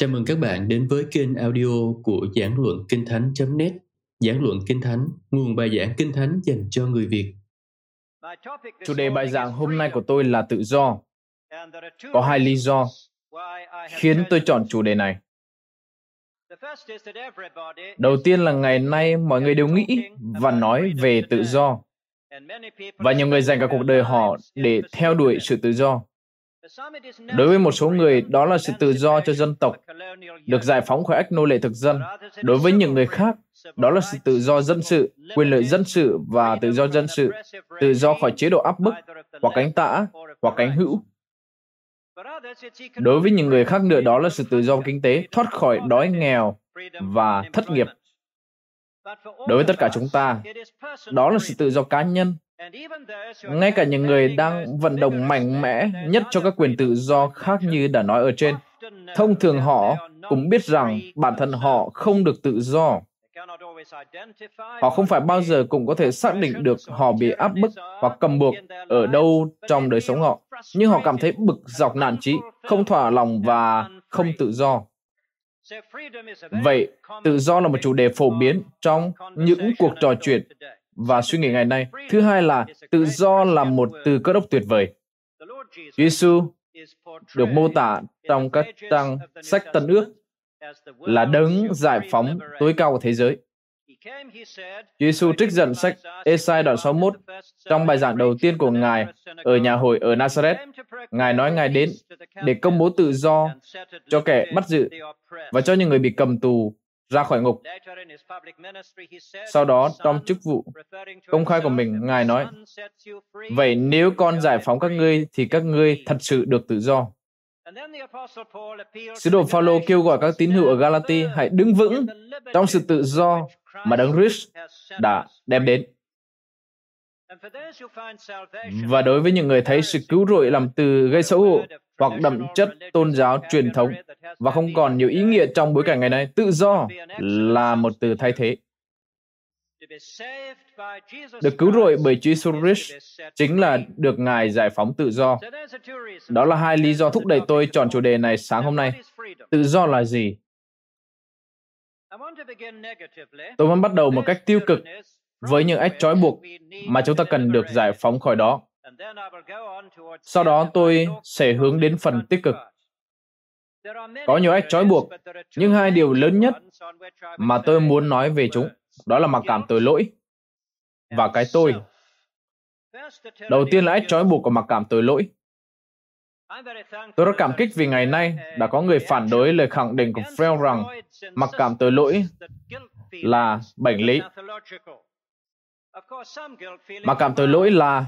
Chào mừng các bạn đến với kênh audio của Giảng Luận Kinh Thánh.net Giảng Luận Kinh Thánh, nguồn bài giảng Kinh Thánh dành cho người Việt. Chủ đề bài giảng hôm nay của tôi là tự do. Có hai lý do khiến tôi chọn chủ đề này. Đầu tiên là ngày nay mọi người đều nghĩ và nói về tự do. Và nhiều người dành cả cuộc đời họ để theo đuổi sự tự do. Đối với một số người, đó là sự tự do cho dân tộc, được giải phóng khỏi ách nô lệ thực dân. Đối với những người khác, đó là sự tự do dân sự, quyền lợi dân sự và tự do dân sự, tự do khỏi chế độ áp bức, hoặc cánh tả, hoặc cánh hữu. Đối với những người khác nữa, đó là sự tự do kinh tế, thoát khỏi đói nghèo và thất nghiệp. Đối với tất cả chúng ta, đó là sự tự do cá nhân, ngay cả những người đang vận động mạnh mẽ nhất cho các quyền tự do khác như đã nói ở trên, thông thường họ cũng biết rằng bản thân họ không được tự do. Họ không phải bao giờ cũng có thể xác định được họ bị áp bức hoặc cầm buộc ở đâu trong đời sống họ, nhưng họ cảm thấy bực dọc nạn trí, không thỏa lòng và không tự do. Vậy, tự do là một chủ đề phổ biến trong những cuộc trò chuyện và suy nghĩ ngày nay. Thứ hai là tự do là một từ cơ đốc tuyệt vời. Chúa Giêsu được mô tả trong các trang sách Tân ước là đấng giải phóng tối cao của thế giới. Chúa Giêsu trích dẫn sách Esai đoạn 61 trong bài giảng đầu tiên của Ngài ở nhà hội ở Nazareth. Ngài nói Ngài đến để công bố tự do cho kẻ bắt giữ và cho những người bị cầm tù ra khỏi ngục. Sau đó, trong chức vụ công khai của mình, Ngài nói, Vậy nếu con giải phóng các ngươi, thì các ngươi thật sự được tự do. Sứ đồ Phaolô kêu gọi các tín hữu ở Galati hãy đứng vững trong sự tự do mà Đấng Christ đã đem đến. Và đối với những người thấy sự cứu rỗi làm từ gây xấu hổ hoặc đậm chất tôn giáo truyền thống và không còn nhiều ý nghĩa trong bối cảnh ngày nay, tự do là một từ thay thế. Được cứu rỗi bởi Chúa Jesus Christ chính là được Ngài giải phóng tự do. Đó là hai lý do thúc đẩy tôi chọn chủ đề này sáng hôm nay. Tự do là gì? Tôi muốn bắt đầu một cách tiêu cực với những ách trói buộc mà chúng ta cần được giải phóng khỏi đó. Sau đó tôi sẽ hướng đến phần tích cực. Có nhiều ách trói buộc, nhưng hai điều lớn nhất mà tôi muốn nói về chúng, đó là mặc cảm tội lỗi và cái tôi. Đầu tiên là ách trói buộc của mặc cảm tội lỗi. Tôi rất cảm kích vì ngày nay đã có người phản đối lời khẳng định của Freud rằng mặc cảm tội lỗi là bệnh lý. Mặc cảm tội lỗi là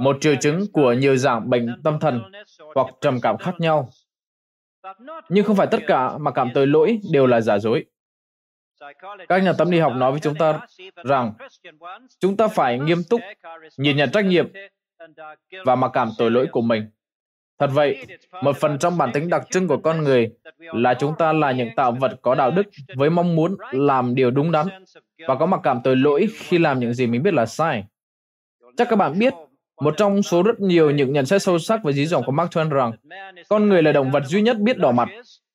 một triệu chứng của nhiều dạng bệnh tâm thần hoặc trầm cảm khác nhau. Nhưng không phải tất cả mặc cảm tội lỗi đều là giả dối. Các nhà tâm lý học nói với chúng ta rằng chúng ta phải nghiêm túc nhìn nhận trách nhiệm và mặc cảm tội lỗi của mình. Thật vậy, một phần trong bản tính đặc trưng của con người là chúng ta là những tạo vật có đạo đức với mong muốn làm điều đúng đắn và có mặc cảm tội lỗi khi làm những gì mình biết là sai. Chắc các bạn biết, một trong số rất nhiều những nhận xét sâu sắc và dí dỏm của Mark Twain rằng con người là động vật duy nhất biết đỏ mặt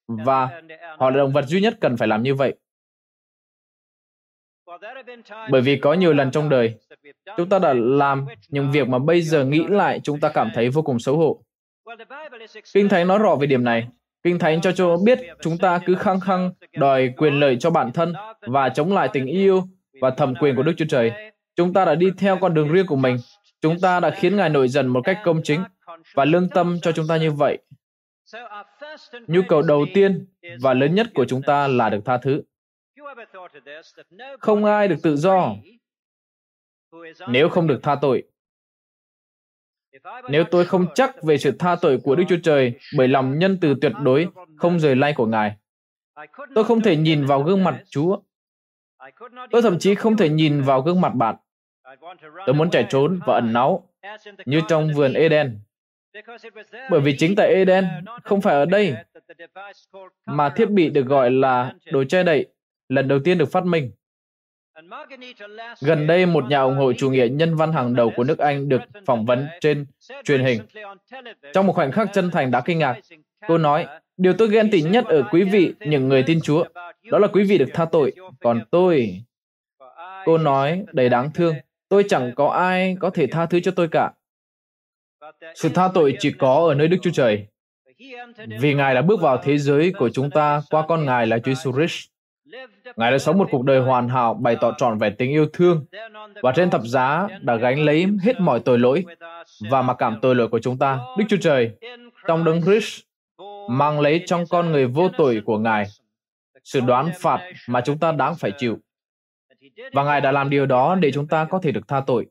và họ là động vật duy nhất cần phải làm như vậy. Bởi vì có nhiều lần trong đời, chúng ta đã làm những việc mà bây giờ nghĩ lại chúng ta cảm thấy vô cùng xấu hổ. Kinh Thánh nói rõ về điểm này. Kinh Thánh cho cho biết chúng ta cứ khăng khăng đòi quyền lợi cho bản thân và chống lại tình yêu và thẩm quyền của Đức Chúa Trời. Chúng ta đã đi theo con đường riêng của mình. Chúng ta đã khiến Ngài nổi dần một cách công chính và lương tâm cho chúng ta như vậy. Nhu cầu đầu tiên và lớn nhất của chúng ta là được tha thứ. Không ai được tự do nếu không được tha tội. Nếu tôi không chắc về sự tha tội của Đức Chúa Trời bởi lòng nhân từ tuyệt đối không rời lay của Ngài, tôi không thể nhìn vào gương mặt Chúa. Tôi thậm chí không thể nhìn vào gương mặt bạn. Tôi muốn chạy trốn và ẩn náu, như trong vườn Eden. Bởi vì chính tại Eden, không phải ở đây, mà thiết bị được gọi là đồ che đậy lần đầu tiên được phát minh. Gần đây, một nhà ủng hộ chủ nghĩa nhân văn hàng đầu của nước Anh được phỏng vấn trên truyền hình. Trong một khoảnh khắc chân thành đã kinh ngạc, cô nói, Điều tôi ghen tị nhất ở quý vị, những người tin Chúa, đó là quý vị được tha tội. Còn tôi, cô nói đầy đáng thương, tôi chẳng có ai có thể tha thứ cho tôi cả. Sự tha tội chỉ có ở nơi Đức Chúa Trời. Vì Ngài đã bước vào thế giới của chúng ta qua con Ngài là Chúa Jesus Christ. Ngài đã sống một cuộc đời hoàn hảo, bày tỏ trọn vẹn tình yêu thương, và trên thập giá đã gánh lấy hết mọi tội lỗi và mặc cảm tội lỗi của chúng ta. Đức Chúa Trời, trong đấng Christ, mang lấy trong con người vô tội của Ngài sự đoán phạt mà chúng ta đáng phải chịu. Và Ngài đã làm điều đó để chúng ta có thể được tha tội.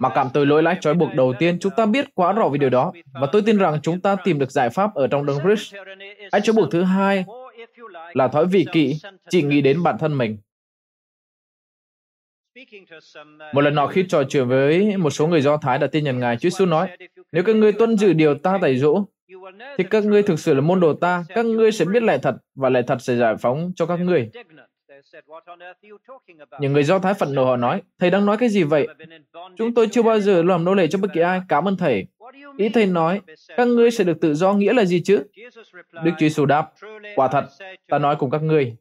Mặc cảm tội lỗi lách trói buộc đầu tiên, chúng ta biết quá rõ về điều đó, và tôi tin rằng chúng ta tìm được giải pháp ở trong đấng Christ. Ách trói buộc thứ hai là thói vị kỵ, chỉ nghĩ đến bản thân mình. Một lần nọ khi trò chuyện với một số người Do Thái đã tin nhận Ngài, Chúa Giêsu nói, nếu các ngươi tuân giữ điều ta dạy dỗ, thì các ngươi thực sự là môn đồ ta, các ngươi sẽ biết lẽ thật, và lẽ thật sẽ giải phóng cho các ngươi. Những người Do Thái phận nộ họ nói, Thầy đang nói cái gì vậy? Chúng tôi chưa bao giờ làm nô lệ cho bất kỳ ai, cảm ơn Thầy. Ý Thầy nói, các ngươi sẽ được tự do nghĩa là gì chứ? Đức Chúa Giêsu đáp, quả thật, ta nói cùng các ngươi.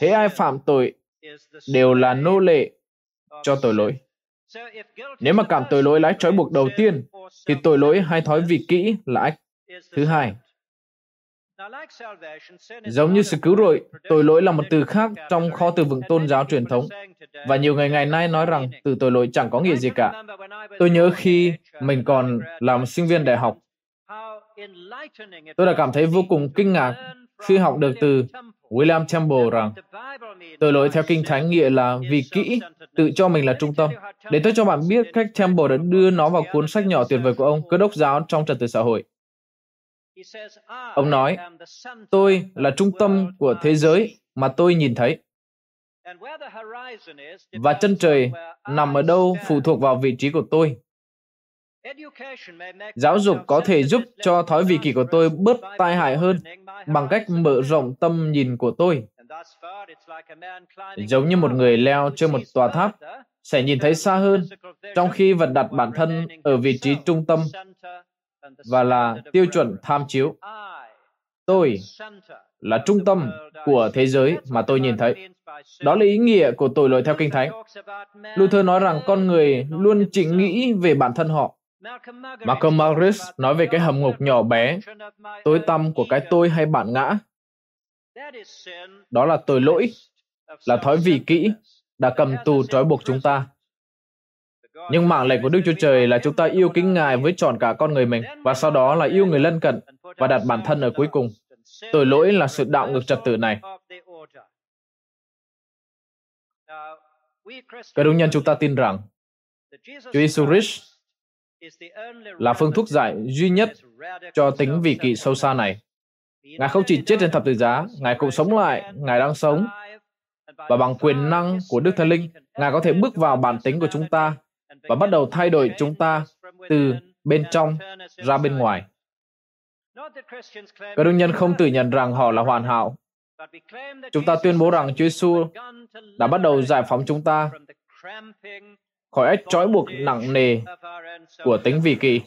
Thế ai phạm tội đều là nô lệ cho tội lỗi. Nếu mà cảm tội lỗi là ách trói buộc đầu tiên, thì tội lỗi hay thói vị kỹ là ách thứ hai. Giống như sự cứu rỗi, tội lỗi là một từ khác trong kho từ vựng tôn giáo truyền thống, và nhiều người ngày nay nói rằng từ tội lỗi chẳng có nghĩa gì cả. Tôi nhớ khi mình còn làm sinh viên đại học, tôi đã cảm thấy vô cùng kinh ngạc khi học được từ William Temple rằng tội lỗi theo Kinh Thánh nghĩa là vì kỹ, tự cho mình là trung tâm. Để tôi cho bạn biết cách Temple đã đưa nó vào cuốn sách nhỏ tuyệt vời của ông, Cơ đốc giáo trong trật tự xã hội. Ông nói, tôi là trung tâm của thế giới mà tôi nhìn thấy. Và chân trời nằm ở đâu phụ thuộc vào vị trí của tôi. Giáo dục có thể giúp cho thói vị kỷ của tôi bớt tai hại hơn bằng cách mở rộng tâm nhìn của tôi. Giống như một người leo trên một tòa tháp sẽ nhìn thấy xa hơn, trong khi vật đặt bản thân ở vị trí trung tâm và là tiêu chuẩn tham chiếu. Tôi là trung tâm của thế giới mà tôi nhìn thấy. Đó là ý nghĩa của tội lỗi theo Kinh Thánh. Luther nói rằng con người luôn chỉ nghĩ về bản thân họ. Malcolm Morris nói về cái hầm ngục nhỏ bé, tối tăm của cái tôi hay bản ngã. Đó là tội lỗi, là thói vị kỹ, đã cầm tù trói buộc chúng ta. Nhưng mạng lệnh của Đức Chúa Trời là chúng ta yêu kính Ngài với trọn cả con người mình, và sau đó là yêu người lân cận và đặt bản thân ở cuối cùng. Tội lỗi là sự đạo ngược trật tự này. Các đồng nhân chúng ta tin rằng Chúa Jesus Christ là phương thuốc giải duy nhất cho tính vị kỵ sâu xa này. Ngài không chỉ chết trên thập tự giá, Ngài cũng sống lại, Ngài đang sống. Và bằng quyền năng của Đức Thánh Linh, Ngài có thể bước vào bản tính của chúng ta và bắt đầu thay đổi chúng ta từ bên trong ra bên ngoài. Các đương nhân không tự nhận rằng họ là hoàn hảo. Chúng ta tuyên bố rằng Chúa Giêsu đã bắt đầu giải phóng chúng ta khỏi ách trói buộc nặng nề của tính vị kỳ.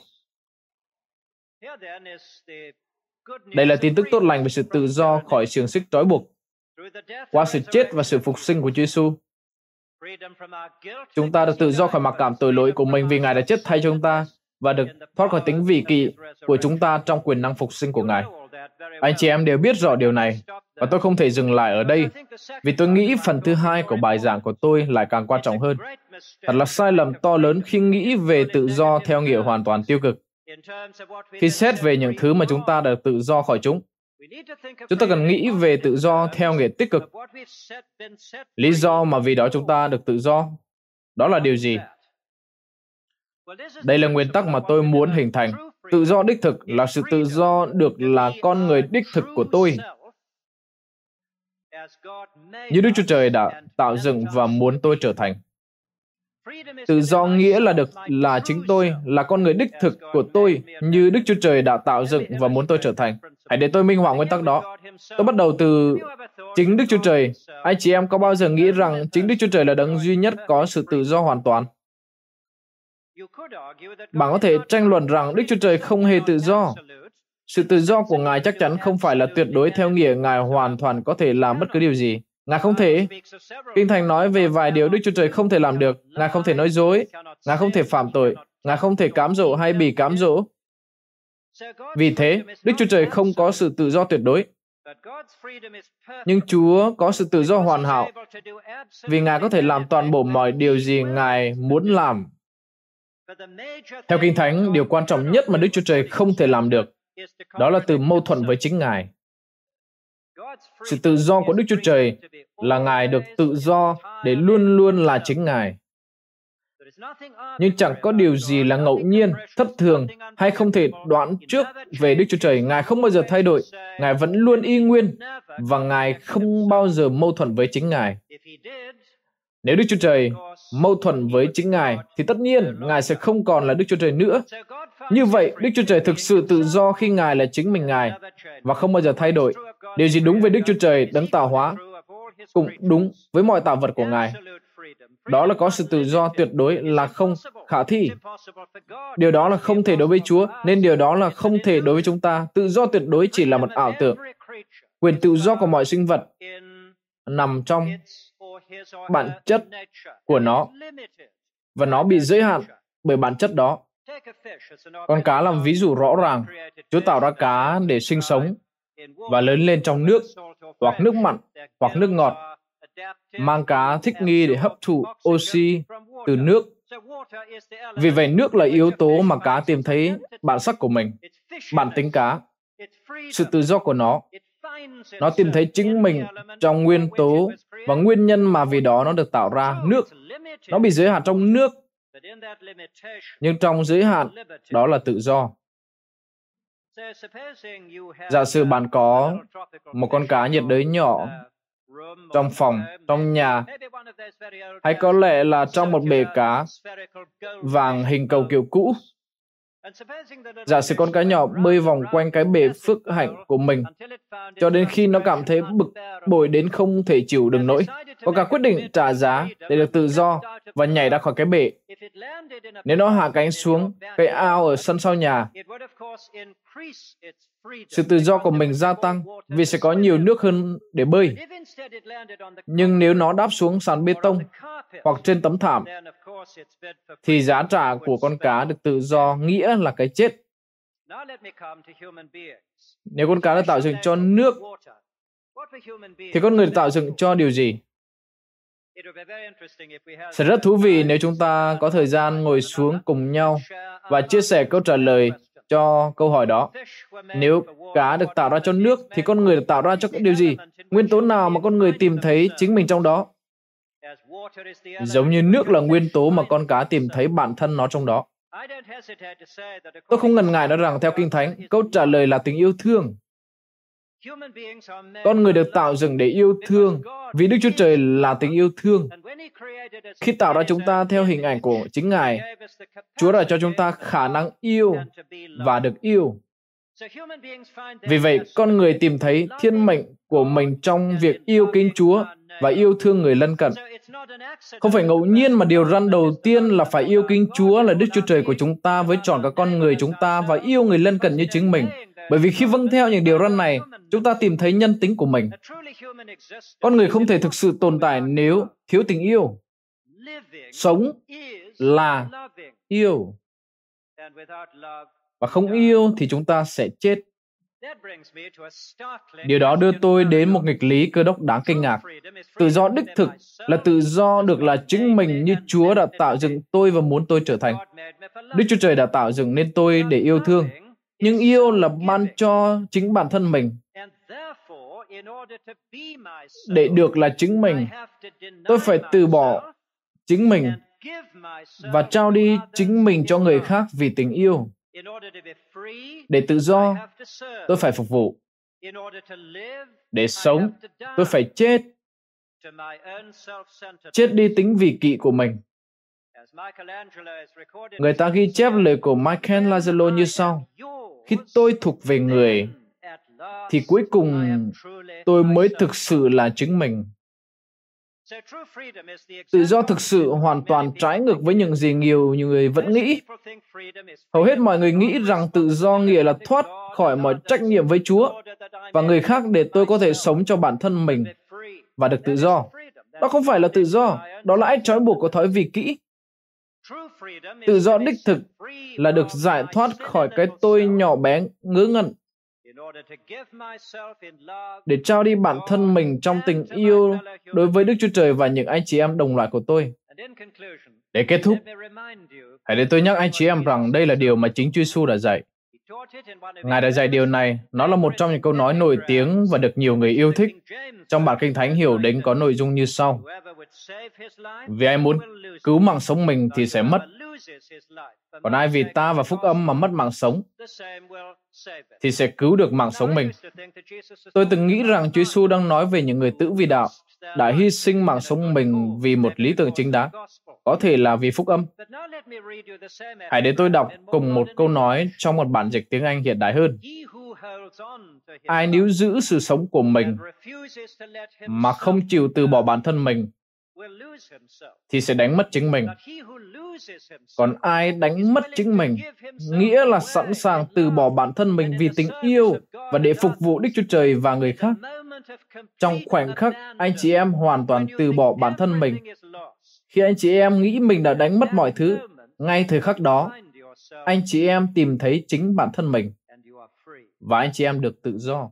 Đây là tin tức tốt lành về sự tự do khỏi xiềng xích trói buộc. Qua sự chết và sự phục sinh của Chúa Giêsu, chúng ta được tự do khỏi mặc cảm tội lỗi của mình vì Ngài đã chết thay chúng ta và được thoát khỏi tính vị kỵ của chúng ta trong quyền năng phục sinh của Ngài. Anh chị em đều biết rõ điều này, và tôi không thể dừng lại ở đây, vì tôi nghĩ phần thứ hai của bài giảng của tôi lại càng quan trọng hơn. Thật là sai lầm to lớn khi nghĩ về tự do theo nghĩa hoàn toàn tiêu cực. Khi xét về những thứ mà chúng ta được tự do khỏi chúng, chúng ta cần nghĩ về tự do theo nghĩa tích cực. Lý do mà vì đó chúng ta được tự do, đó là điều gì? Đây là nguyên tắc mà tôi muốn hình thành. Tự do đích thực là sự tự do được là con người đích thực của tôi. Như Đức Chúa Trời đã tạo dựng và muốn tôi trở thành. Tự do nghĩa là được là chính tôi, là con người đích thực của tôi, như Đức Chúa Trời đã tạo dựng và muốn tôi trở thành. Hãy để tôi minh họa nguyên tắc đó. Tôi bắt đầu từ chính Đức Chúa Trời. Anh chị em có bao giờ nghĩ rằng chính Đức Chúa Trời là đấng duy nhất có sự tự do hoàn toàn? Bạn có thể tranh luận rằng Đức Chúa Trời không hề tự do. Sự tự do của Ngài chắc chắn không phải là tuyệt đối theo nghĩa Ngài hoàn toàn có thể làm bất cứ điều gì. Ngài không thể. Kinh Thành nói về vài điều Đức Chúa Trời không thể làm được. Ngài không thể nói dối. Ngài không thể phạm tội. Ngài không thể cám dỗ hay bị cám dỗ. Vì thế, Đức Chúa Trời không có sự tự do tuyệt đối. Nhưng Chúa có sự tự do hoàn hảo vì Ngài có thể làm toàn bộ mọi điều gì Ngài muốn làm. Theo Kinh Thánh, điều quan trọng nhất mà Đức Chúa Trời không thể làm được đó là từ mâu thuẫn với chính Ngài. Sự tự do của Đức Chúa Trời là Ngài được tự do để luôn luôn là chính Ngài. Nhưng chẳng có điều gì là ngẫu nhiên, thất thường hay không thể đoán trước về Đức Chúa Trời. Ngài không bao giờ thay đổi. Ngài vẫn luôn y nguyên và Ngài không bao giờ mâu thuẫn với chính Ngài. Nếu Đức Chúa Trời mâu thuẫn với chính Ngài, thì tất nhiên Ngài sẽ không còn là Đức Chúa Trời nữa. Như vậy, Đức Chúa Trời thực sự tự do khi Ngài là chính mình Ngài và không bao giờ thay đổi. Điều gì đúng với Đức Chúa Trời đấng tạo hóa cũng đúng với mọi tạo vật của Ngài. Đó là có sự tự do tuyệt đối là không khả thi. Điều đó là không thể đối với Chúa, nên điều đó là không thể đối với chúng ta. Tự do tuyệt đối chỉ là một ảo tưởng. Quyền tự do của mọi sinh vật nằm trong bản chất của nó và nó bị giới hạn bởi bản chất đó. Con cá làm ví dụ rõ ràng. Chúa tạo ra cá để sinh sống và lớn lên trong nước hoặc nước mặn hoặc nước ngọt. Mang cá thích nghi để hấp thụ oxy từ nước. Vì vậy nước là yếu tố mà cá tìm thấy bản sắc của mình, bản tính cá, sự tự do của nó. Nó tìm thấy chính mình trong nguyên tố và nguyên nhân mà vì đó nó được tạo ra, nước. Nó bị giới hạn trong nước, nhưng trong giới hạn, đó là tự do. Giả sử bạn có một con cá nhiệt đới nhỏ trong phòng, trong nhà, hay có lẽ là trong một bể cá vàng hình cầu kiểu cũ. Giả sử con cá nhỏ bơi vòng quanh cái bể phước hạnh của mình cho đến khi nó cảm thấy bực bội đến không thể chịu đựng nổi và cả quyết định trả giá để được tự do và nhảy ra khỏi cái bể. Nếu nó hạ cánh xuống cái ao ở sân sau nhà, sự tự do của mình gia tăng vì sẽ có nhiều nước hơn để bơi. Nhưng nếu nó đáp xuống sàn bê tông hoặc trên tấm thảm, thì giá trả của con cá được tự do nghĩa là cái chết. Nếu con cá được tạo dựng cho nước, thì con người tạo dựng cho điều gì? Sẽ rất thú vị nếu chúng ta có thời gian ngồi xuống cùng nhau và chia sẻ câu trả lời cho câu hỏi đó. Nếu cá được tạo ra cho nước, thì con người được tạo ra cho điều gì? Nguyên tố nào mà con người tìm thấy chính mình trong đó? Giống như nước là nguyên tố mà con cá tìm thấy bản thân nó trong đó. Tôi không ngần ngại nói rằng theo Kinh Thánh, câu trả lời là tình yêu thương. Con người được tạo dựng để yêu thương vì Đức Chúa Trời là tình yêu thương. Khi tạo ra chúng ta theo hình ảnh của chính Ngài, Chúa đã cho chúng ta khả năng yêu và được yêu. Vì vậy, con người tìm thấy thiên mệnh của mình trong việc yêu kính Chúa và yêu thương người lân cận. Không phải ngẫu nhiên mà điều răn đầu tiên là phải yêu kính Chúa là Đức Chúa Trời của chúng ta với trọn cả con người chúng ta và yêu người lân cận như chính mình. Bởi vì khi vâng theo những điều răn này, chúng ta tìm thấy nhân tính của mình. Con người không thể thực sự tồn tại nếu thiếu tình yêu. Sống là yêu. Và không yêu thì chúng ta sẽ chết. Điều đó đưa tôi đến một nghịch lý cơ đốc đáng kinh ngạc. Tự do đích thực là tự do được là chính mình như Chúa đã tạo dựng tôi và muốn tôi trở thành. Đức Chúa Trời đã tạo dựng nên tôi để yêu thương. Nhưng yêu là ban cho chính bản thân mình. Để được là chính mình, tôi phải từ bỏ chính mình và trao đi chính mình cho người khác vì tình yêu. Để tự do, tôi phải phục vụ. Để sống, tôi phải chết. Chết đi tính vị kỵ của mình. Người ta ghi chép lời của Michelangelo như sau. Khi tôi thuộc về người, thì cuối cùng tôi mới thực sự là chính mình. Tự do thực sự hoàn toàn trái ngược với những gì nhiều người vẫn nghĩ. Hầu hết mọi người nghĩ rằng tự do nghĩa là thoát khỏi mọi trách nhiệm với Chúa và người khác để tôi có thể sống cho bản thân mình và được tự do. Đó không phải là tự do, đó là ách trói buộc của thói vị kỹ. Tự do đích thực là được giải thoát khỏi cái tôi nhỏ bé ngớ ngẩn để trao đi bản thân mình trong tình yêu đối với Đức Chúa Trời và những anh chị em đồng loại của tôi. Để kết thúc, hãy để tôi nhắc anh chị em rằng đây là điều mà chính Chúa Giêsu đã dạy. Ngài đã dạy điều này, nó là một trong những câu nói nổi tiếng và được nhiều người yêu thích. Trong bản Kinh Thánh hiểu đến có nội dung như sau. Vì ai muốn cứu mạng sống mình thì sẽ mất. Còn ai vì ta và phúc âm mà mất mạng sống thì sẽ cứu được mạng sống mình. Tôi từng nghĩ rằng Chúa Giêsu đang nói về những người tử vì đạo, đã hy sinh mạng sống mình vì một lý tưởng chính đáng, có thể là vì phúc âm. Hãy để tôi đọc cùng một câu nói trong một bản dịch tiếng Anh hiện đại hơn. Ai níu giữ sự sống của mình mà không chịu từ bỏ bản thân mình thì sẽ đánh mất chính mình. Còn ai đánh mất chính mình, nghĩa là sẵn sàng từ bỏ bản thân mình vì tình yêu và để phục vụ Đức Chúa Trời và người khác. Trong khoảnh khắc, anh chị em hoàn toàn từ bỏ bản thân mình. Khi anh chị em nghĩ mình đã đánh mất mọi thứ, ngay thời khắc đó, anh chị em tìm thấy chính bản thân mình và anh chị em được tự do.